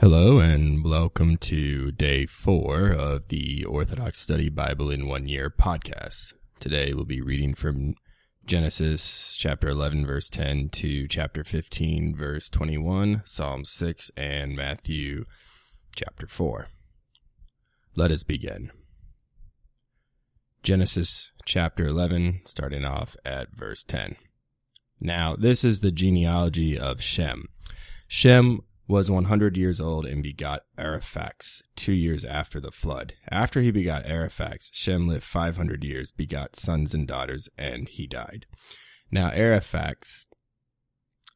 Hello and welcome to day four of the Orthodox Study Bible in One Year podcast. Today we'll be reading from Genesis chapter 11, verse 10 to chapter 15, verse 21, Psalm 6, and Matthew chapter 4. Let us begin. Genesis chapter 11, starting off at verse 10. Now, this is the genealogy of Shem. Shem was 100 years old and begot Ariphax two years after the flood. After he begot Ariphax, Shem lived 500 years, begot sons and daughters, and he died. Now Ariphax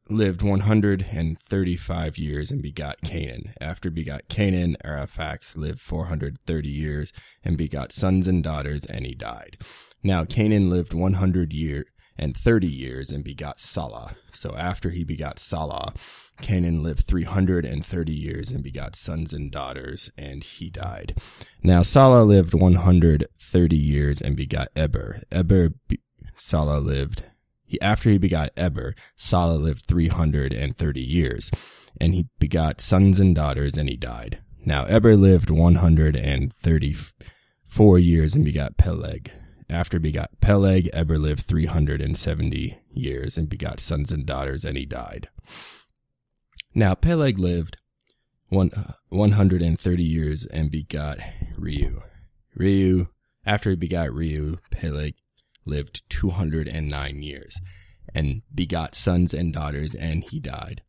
lived 135 years and begot Canaan. After begot Canaan, Ariphax lived 430 years and begot sons and daughters, and he died. Now Canaan lived 100 years and 30 years and begot Salah. So after he begot Salah, Canaan lived 330 years and begot sons and daughters, and he died. Now Salah lived 130 years and begot Eber. Eber, be- Salah lived, he, after he begot Eber, Salah lived 330 years, and he begot sons and daughters, and he died. Now Eber lived 134 years and begot Peleg. After begot Peleg, Eber lived 370 years and begot sons and daughters, and he died. Now Peleg lived one, uh, 130 years and begot Reu. Reu, after he begot Reu, Peleg lived 209 years and begot sons and daughters, and he died.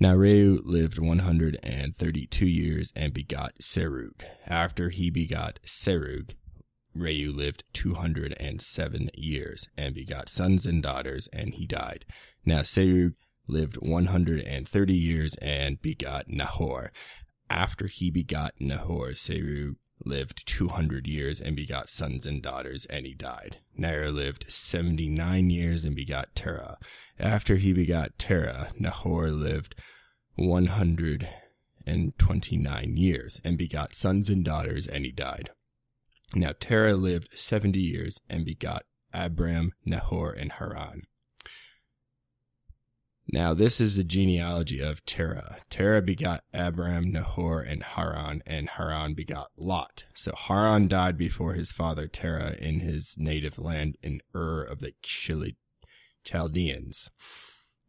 Now Reu lived 132 years and begot Serug. After he begot Serug, Reu lived 207 years and begot sons and daughters, and he died. Now Serug lived 130 years and begot Nahor. After he begot Nahor, Serug lived 200 years and begot sons and daughters, and he died. Nahor lived 79 years and begot Terah. After he begot Terah, Nahor lived 129 years and begot sons and daughters, and he died. Now Terah lived 70 years and begot Abram, Nahor, and Haran. Now, this is the genealogy of Terah. Terah begot Abram, Nahor, and Haran, and Haran begot Lot. So Haran died before his father Terah in his native land in Ur of the Chaldeans.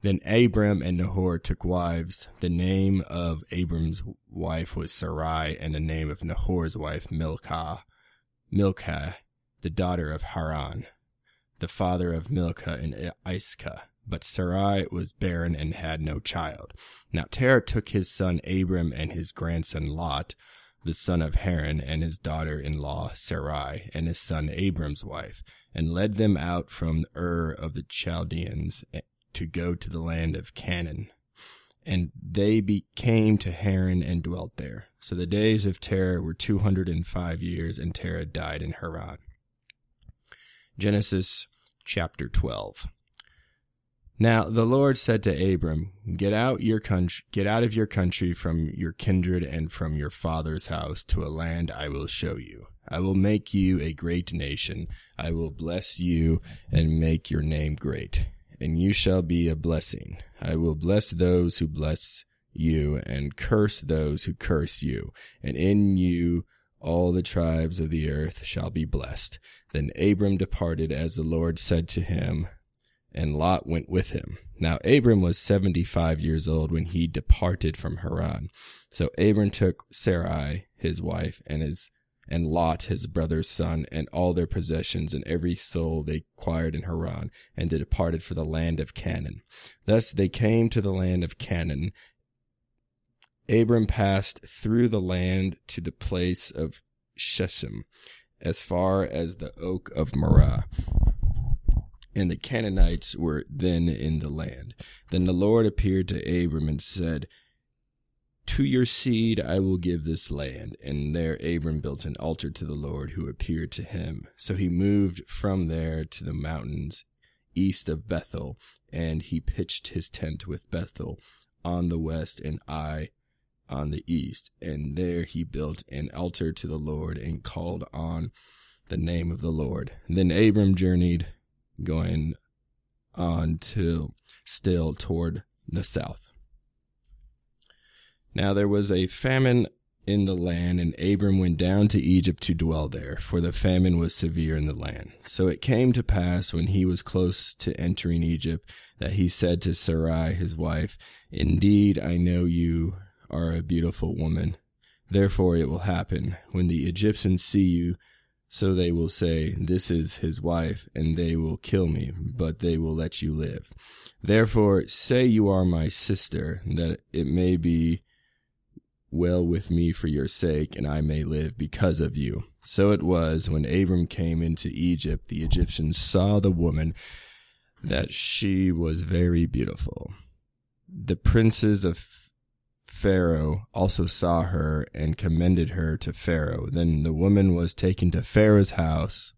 Then Abram and Nahor took wives. The name of Abram's wife was Sarai, and the name of Nahor's wife Milcah. Milcah, the daughter of Haran, the father of Milcah and Iscah. But Sarai was barren and had no child. Now Terah took his son Abram and his grandson Lot, the son of Haran, and his daughter in law Sarai, and his son Abram's wife, and led them out from Ur of the Chaldeans to go to the land of Canaan. And they be, came to Haran and dwelt there. So the days of Terah were two hundred and five years, and Terah died in Haran. Genesis chapter 12. Now the Lord said to Abram, Get out your country, get out of your country from your kindred and from your father's house to a land I will show you. I will make you a great nation. I will bless you and make your name great, and you shall be a blessing. I will bless those who bless you and curse those who curse you, and in you all the tribes of the earth shall be blessed. Then Abram departed as the Lord said to him and Lot went with him. Now Abram was seventy five years old when he departed from Haran. So Abram took Sarai his wife and his and Lot his brother's son and all their possessions and every soul they acquired in Haran, and they departed for the land of Canaan. Thus they came to the land of Canaan. Abram passed through the land to the place of Shechem, as far as the oak of Moreh and the Canaanites were then in the land. Then the Lord appeared to Abram and said, To your seed I will give this land. And there Abram built an altar to the Lord who appeared to him. So he moved from there to the mountains east of Bethel, and he pitched his tent with Bethel on the west and Ai on the east. And there he built an altar to the Lord and called on the name of the Lord. Then Abram journeyed going on to still toward the south. Now there was a famine in the land, and Abram went down to Egypt to dwell there, for the famine was severe in the land. So it came to pass when he was close to entering Egypt that he said to Sarai his wife, Indeed, I know you are a beautiful woman. Therefore it will happen, when the Egyptians see you, so they will say, This is his wife, and they will kill me, but they will let you live. Therefore say you are my sister, that it may be well with me for your sake, and I may live because of you. So it was when Abram came into Egypt, the Egyptians saw the woman that she was very beautiful. The princes of Pharaoh also saw her and commended her to Pharaoh. Then the woman was taken to Pharaoh's house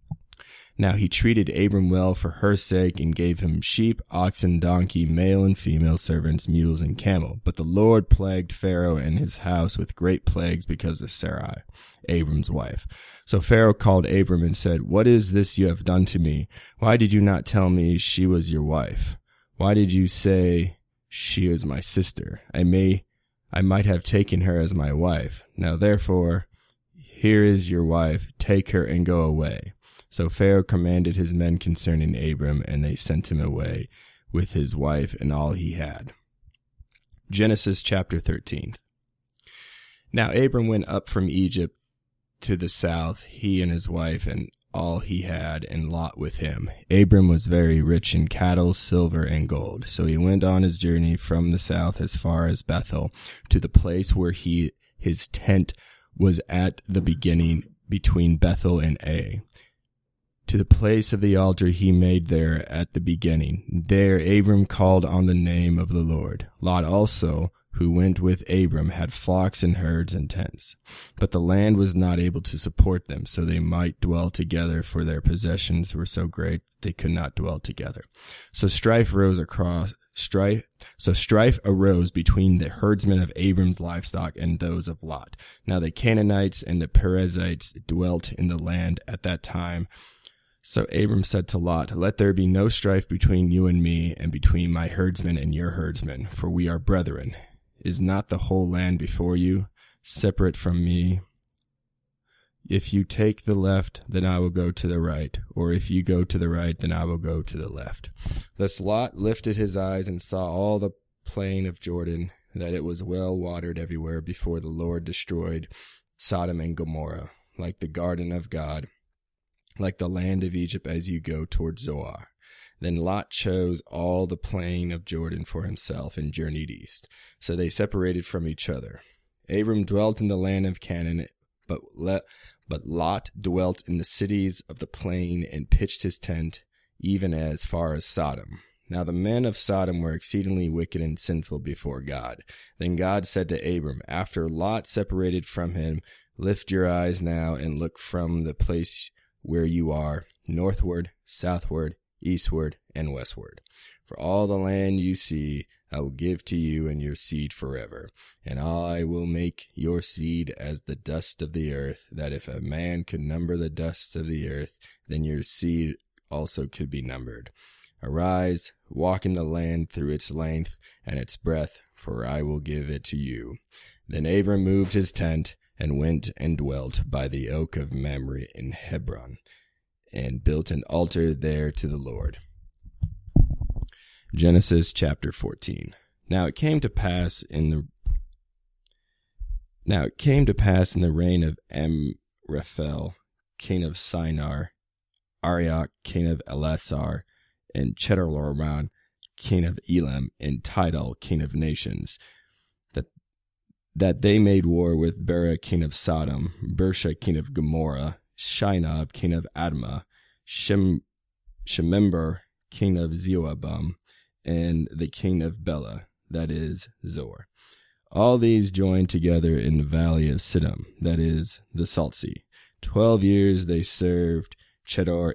now he treated Abram well for her sake and gave him sheep, oxen, donkey, male and female servants, mules, and camel. But the Lord plagued Pharaoh and his house with great plagues because of Sarai, Abram's wife. So Pharaoh called Abram and said, What is this you have done to me? Why did you not tell me she was your wife? Why did you say she is my sister? I may, I might have taken her as my wife. Now therefore, here is your wife. Take her and go away. So Pharaoh commanded his men concerning Abram, and they sent him away with his wife and all he had. Genesis chapter 13. Now Abram went up from Egypt to the south, he and his wife and all he had, and Lot with him. Abram was very rich in cattle, silver, and gold. So he went on his journey from the south as far as Bethel, to the place where he his tent was at the beginning between Bethel and Ai to the place of the altar he made there at the beginning. There Abram called on the name of the Lord. Lot also, who went with Abram, had flocks and herds and tents. But the land was not able to support them, so they might dwell together, for their possessions were so great they could not dwell together. So strife rose across strife so strife arose between the herdsmen of Abram's livestock and those of Lot. Now the Canaanites and the Perizzites dwelt in the land at that time so Abram said to Lot, Let there be no strife between you and me, and between my herdsmen and your herdsmen, for we are brethren. Is not the whole land before you, separate from me? If you take the left, then I will go to the right, or if you go to the right, then I will go to the left. Thus Lot lifted his eyes and saw all the plain of Jordan, that it was well watered everywhere before the Lord destroyed Sodom and Gomorrah, like the garden of God like the land of Egypt as you go toward Zoar. Then Lot chose all the plain of Jordan for himself and journeyed east. So they separated from each other. Abram dwelt in the land of Canaan, but, Le- but Lot dwelt in the cities of the plain and pitched his tent, even as far as Sodom. Now the men of Sodom were exceedingly wicked and sinful before God. Then God said to Abram, after Lot separated from him, Lift your eyes now and look from the place where you are, northward, southward, eastward, and westward. For all the land you see, I will give to you and your seed forever. And I will make your seed as the dust of the earth, that if a man could number the dust of the earth, then your seed also could be numbered. Arise, walk in the land through its length and its breadth, for I will give it to you. Then Abram moved his tent and went and dwelt by the oak of Mamre in Hebron, and built an altar there to the Lord. Genesis chapter 14. Now it came to pass in the now it came to pass in the reign of Amraphel, king of Shinar, Arioch, king of Elasar, and Chedorlaomer, king of Elam, and Tidal, king of nations, that they made war with Bera, king of Sodom, Birsha, king of Gomorrah, Shinab, king of Admah, Shem, Shemember, king of Zeboim, and the king of Bela, that is, Zoar. All these joined together in the valley of Siddim, that is, the Salt Sea. Twelve years they served Chedor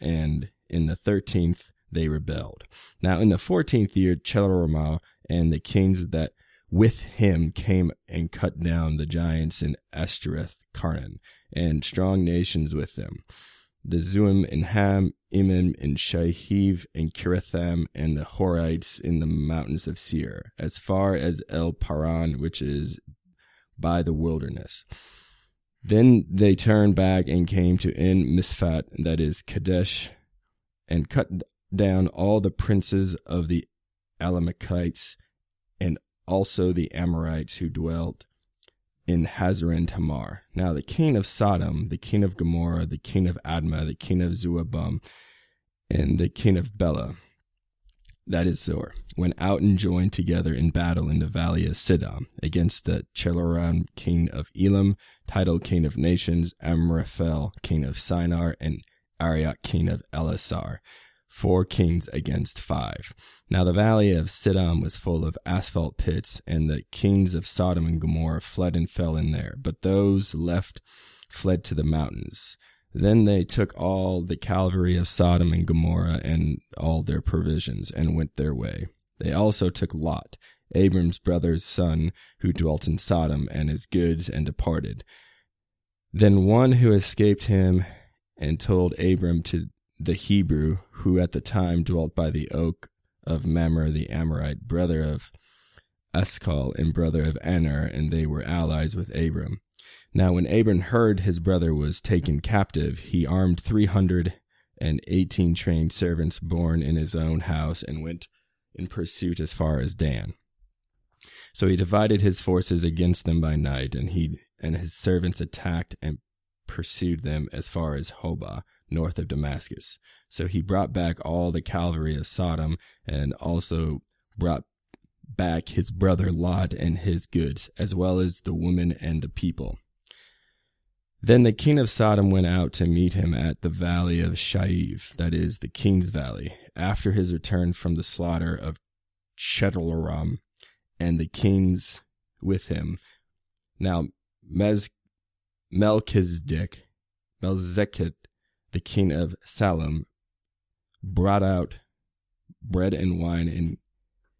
and in the thirteenth they rebelled. Now in the fourteenth year, Chedorlaomer and the kings of that with him came and cut down the giants in Ashtoreth Karnan, and strong nations with them. the Zuim and Ham, Emim and Shaveh and Kiriathaim, and the Horites in the mountains of Seir, as far as El Paran, which is by the wilderness. Then they turned back and came to En Mishpat, that is Kadesh, and cut down all the princes of the Alamakites also the Amorites who dwelt in Hazazon Tamar. Now the king of Sodom, the king of Gomorrah, the king of Admah, the king of Zeboim, and the king of Bela, that is Zoar, went out and joined together in battle in the valley of Siddim against the Chelaram king of Elam, Tidal king of nations, Amraphel king of Shinar, and Arioch king of Elasar four kings against five. Now the valley of Siddim was full of asphalt pits, and the kings of Sodom and Gomorrah fled and fell in there. But those left fled to the mountains. Then they took all the cavalry of Sodom and Gomorrah and all their provisions, and went their way. They also took Lot, Abram's brother's son, who dwelt in Sodom, and his goods, and departed. Then one who escaped him and told Abram to the Hebrew, who at the time dwelt by the oak of Mamre the Amorite, brother of Eshcol and brother of Aner, and they were allies with Abram. Now, when Abram heard his brother was taken captive, he armed three hundred and eighteen trained servants born in his own house and went in pursuit as far as Dan. So he divided his forces against them by night, and he and his servants attacked and pursued them as far as Hobah north of Damascus. So he brought back all the cavalry of Sodom and also brought back his brother Lot and his goods, as well as the women and the people. Then the king of Sodom went out to meet him at the valley of Shaveh, that is, the king's valley, after his return from the slaughter of Chedorlaomer, and the kings with him. Now Mez- Melchizedek, Melzeket, the king of Salem, brought out bread and wine, and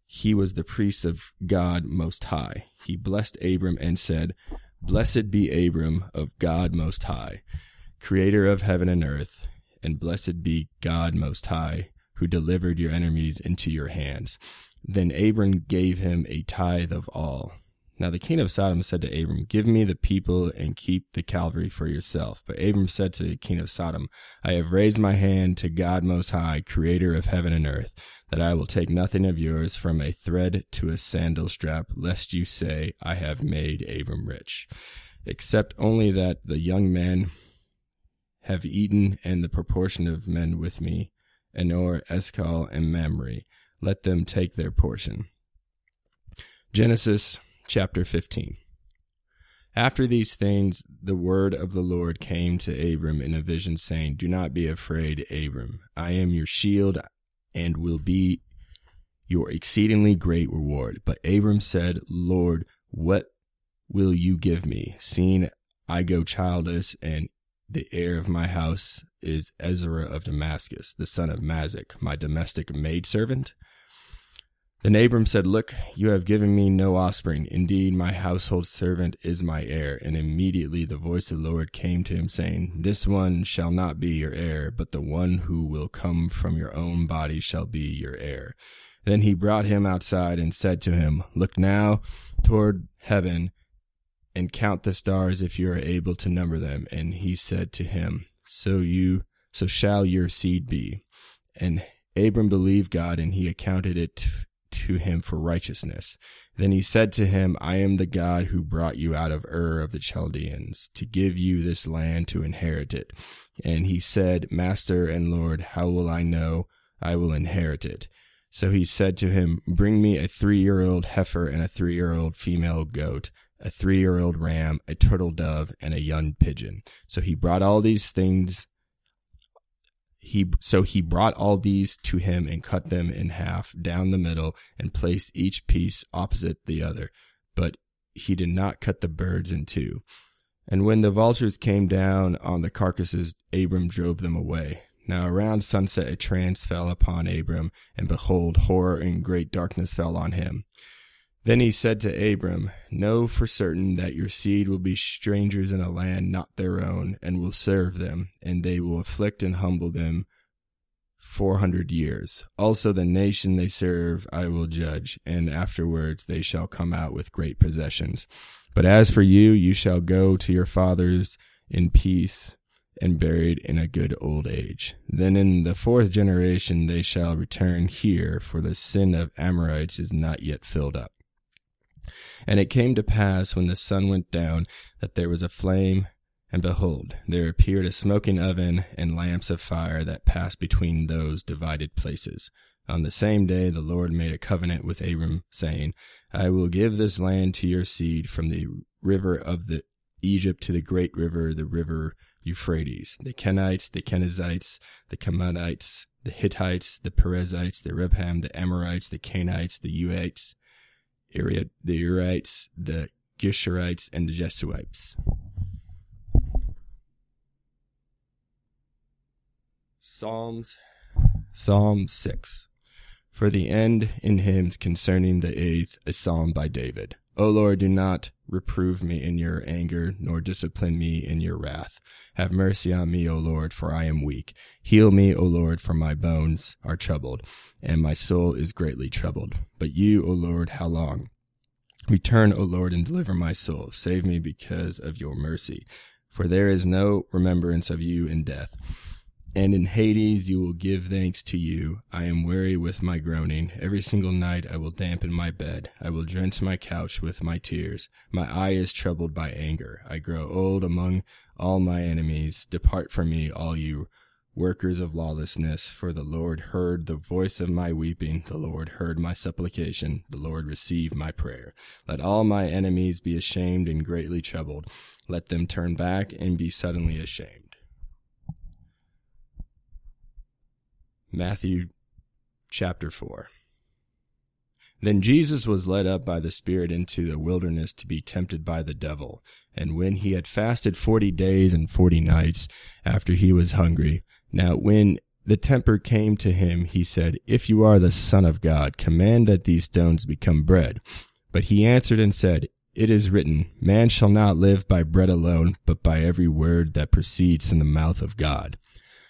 he was the priest of God Most High. He blessed Abram and said, Blessed be Abram of God Most High, creator of heaven and earth, and blessed be God Most High, who delivered your enemies into your hands. Then Abram gave him a tithe of all. Now the king of Sodom said to Abram, Give me the people and keep the cavalry for yourself. But Abram said to the king of Sodom, I have raised my hand to God Most High, creator of heaven and earth, that I will take nothing of yours from a thread to a sandal strap, lest you say, I have made Abram rich. Except only that the young men have eaten and the proportion of men with me, Aner, Eshcol, and Mamre. Let them take their portion. Genesis chapter 15. After these things, the word of the Lord came to Abram in a vision, saying, Do not be afraid, Abram. I am your shield and will be your exceedingly great reward. But Abram said, Lord, what will you give me, seeing I go childless, and the heir of my house is Ezra of Damascus, the son of Mazak, my domestic maidservant? Then Abram said, Look, you have given me no offspring. Indeed, my household servant is my heir. And immediately the voice of the Lord came to him, saying, This one shall not be your heir, but the one who will come from your own body shall be your heir. Then he brought him outside and said to him, Look now toward heaven and count the stars if you are able to number them. And he said to him, So you, so shall your seed be. And Abram believed God, and he accounted it to him for righteousness. Then he said to him, I am the God who brought you out of Ur of the Chaldeans to give you this land to inherit it. And he said, Master and Lord, how will I know I will inherit it? So he said to him, Bring me a three year old heifer and a three year old female goat, a three year old ram, a turtle dove, and a young pigeon. So he brought all these things he so he brought all these to him and cut them in half down the middle and placed each piece opposite the other. But he did not cut the birds in two. And when the vultures came down on the carcasses abram drove them away. Now around sunset a trance fell upon abram and behold horror and great darkness fell on him Then he said to Abram, Know for certain that your seed will be strangers in a land not their own, and will serve them, and they will afflict and humble them four hundred years. Also the nation they serve I will judge, and afterwards they shall come out with great possessions. But as for you, you shall go to your fathers in peace and buried in a good old age. Then in the fourth generation they shall return here, for the sin of Amorites is not yet filled up. And it came to pass when the sun went down that there was a flame, and behold, there appeared a smoking oven and lamps of fire that passed between those divided places. On the same day the Lord made a covenant with Abram, saying, I will give this land to your seed from the river of the Egypt to the great river, the river Euphrates. The Kenites, the Kenizzites, the Kamanites, the Hittites, the Perizzites, the Rephaim, the Amorites, the Canaanites, the Uites, the Urites, the Geshurites, and the Jebusites. Psalms, Psalm 6. For the end in hymns concerning the eighth, a psalm by David. O Lord, do not reprove me in your anger, nor discipline me in your wrath. Have mercy on me, O Lord, for I am weak. Heal me, O Lord, for my bones are troubled, and my soul is greatly troubled. But you, O Lord, how long? Return, O Lord, and deliver my soul. Save me because of your mercy. For there is no remembrance of you in death and in Hades you will give thanks to you. I am weary with my groaning. Every single night I will dampen my bed. I will drench my couch with my tears. My eye is troubled by anger. I grow old among all my enemies. Depart from me, all you workers of lawlessness, for the Lord heard the voice of my weeping. The Lord heard my supplication. The Lord received my prayer. Let all my enemies be ashamed and greatly troubled. Let them turn back and be suddenly ashamed. Matthew chapter 4. Then Jesus was led up by the Spirit into the wilderness to be tempted by the devil. And when he had fasted forty days and forty nights after he was hungry, now when the tempter came to him, he said, If you are the Son of God, command that these stones become bread. But he answered and said, It is written, Man shall not live by bread alone, but by every word that proceeds from the mouth of God.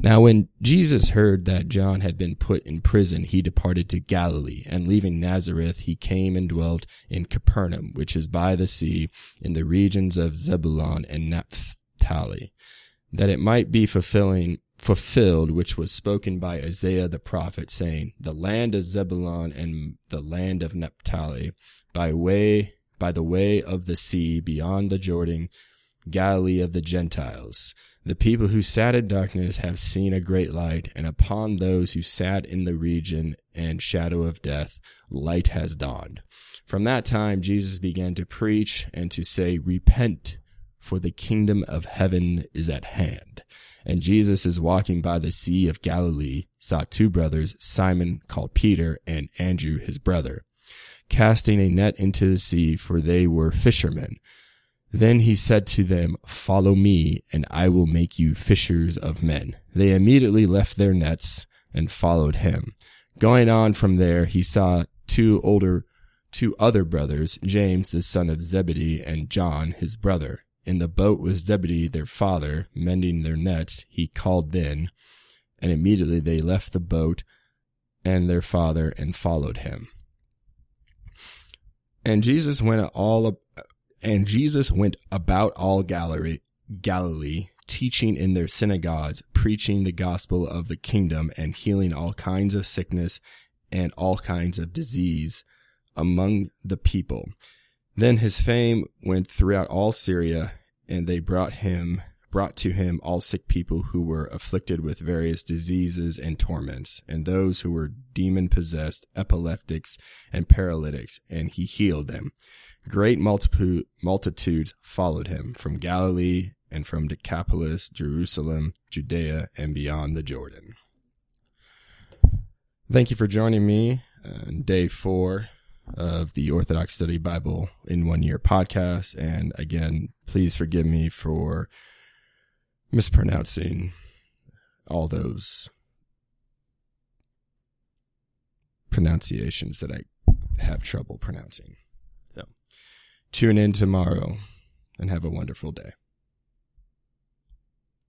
Now, when Jesus heard that John had been put in prison, he departed to Galilee, and leaving Nazareth, he came and dwelt in Capernaum, which is by the sea, in the regions of Zebulun and Naphtali, that it might be fulfilling fulfilled which was spoken by Isaiah the prophet, saying, The land of Zebulun and the land of Naphtali, by way by the way of the sea beyond the Jordan, Galilee of the Gentiles. The people who sat in darkness have seen a great light, and upon those who sat in the region and shadow of death, light has dawned. From that time, Jesus began to preach and to say, Repent, for the kingdom of heaven is at hand. And Jesus is walking by the Sea of Galilee, saw two brothers, Simon called Peter, and Andrew his brother, casting a net into the sea, for they were fishermen. Then he said to them, Follow me, and I will make you fishers of men. They immediately left their nets and followed him. Going on from there, he saw two older, two other brothers, James the son of Zebedee and John his brother, in the boat with Zebedee their father, mending their nets. He called then, and immediately they left the boat and their father and followed him. And Jesus went all and Jesus went about all Galilee, Galilee, teaching in their synagogues, preaching the gospel of the kingdom, and healing all kinds of sickness and all kinds of disease among the people. Then his fame went throughout all Syria, and they brought him brought to him all sick people who were afflicted with various diseases and torments, and those who were demon possessed, epileptics, and paralytics, and he healed them. Great multitudes followed him from Galilee and from Decapolis, Jerusalem, Judea, and beyond the Jordan. Thank you for joining me on day four of the Orthodox Study Bible in One Year podcast. And again, please forgive me for mispronouncing all those pronunciations that I have trouble pronouncing. So tune in tomorrow and have a wonderful day.